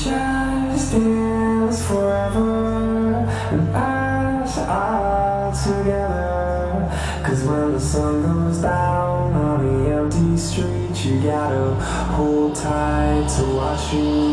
sunshine steals forever and us all together. Cause when the sun goes down on the empty street, you gotta hold tight to watch you.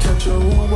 Catch a woman.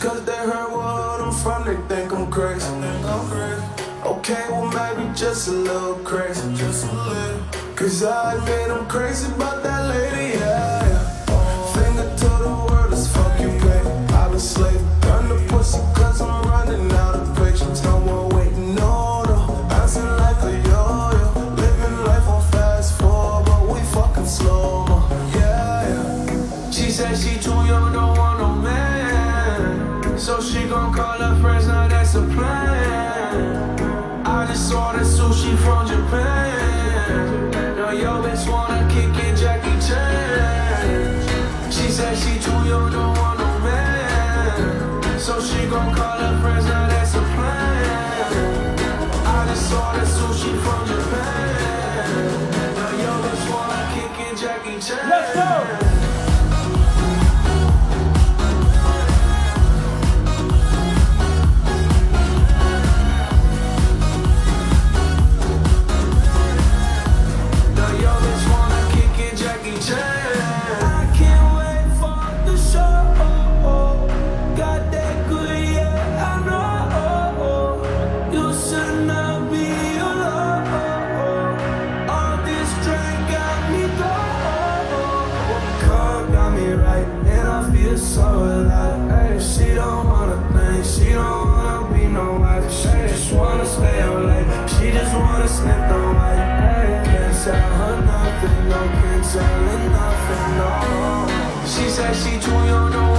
cause they heard what I'm from, they think I'm crazy. Okay, well maybe just a little crazy. Just a little. Cause I admit I'm crazy about that lady. Yeah. she too young, don't want no man. So she gon' call her friends I see too young, don't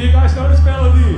Diga, nós os pelos ali?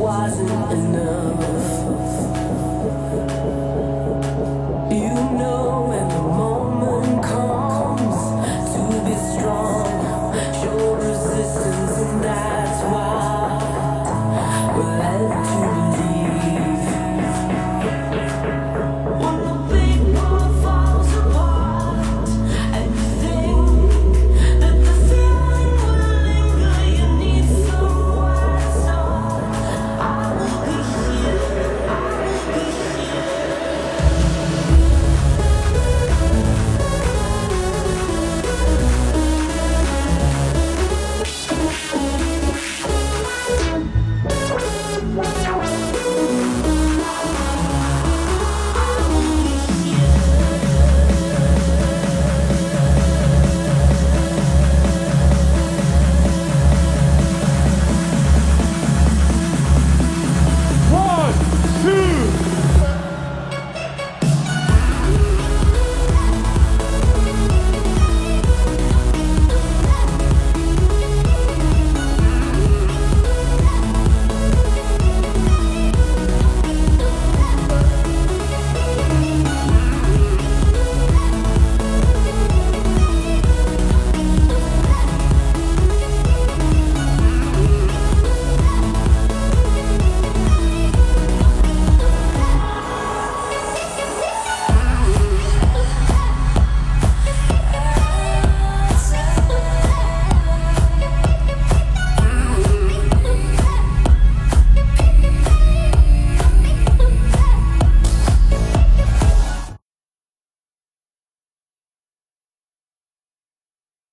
Wasn't enough.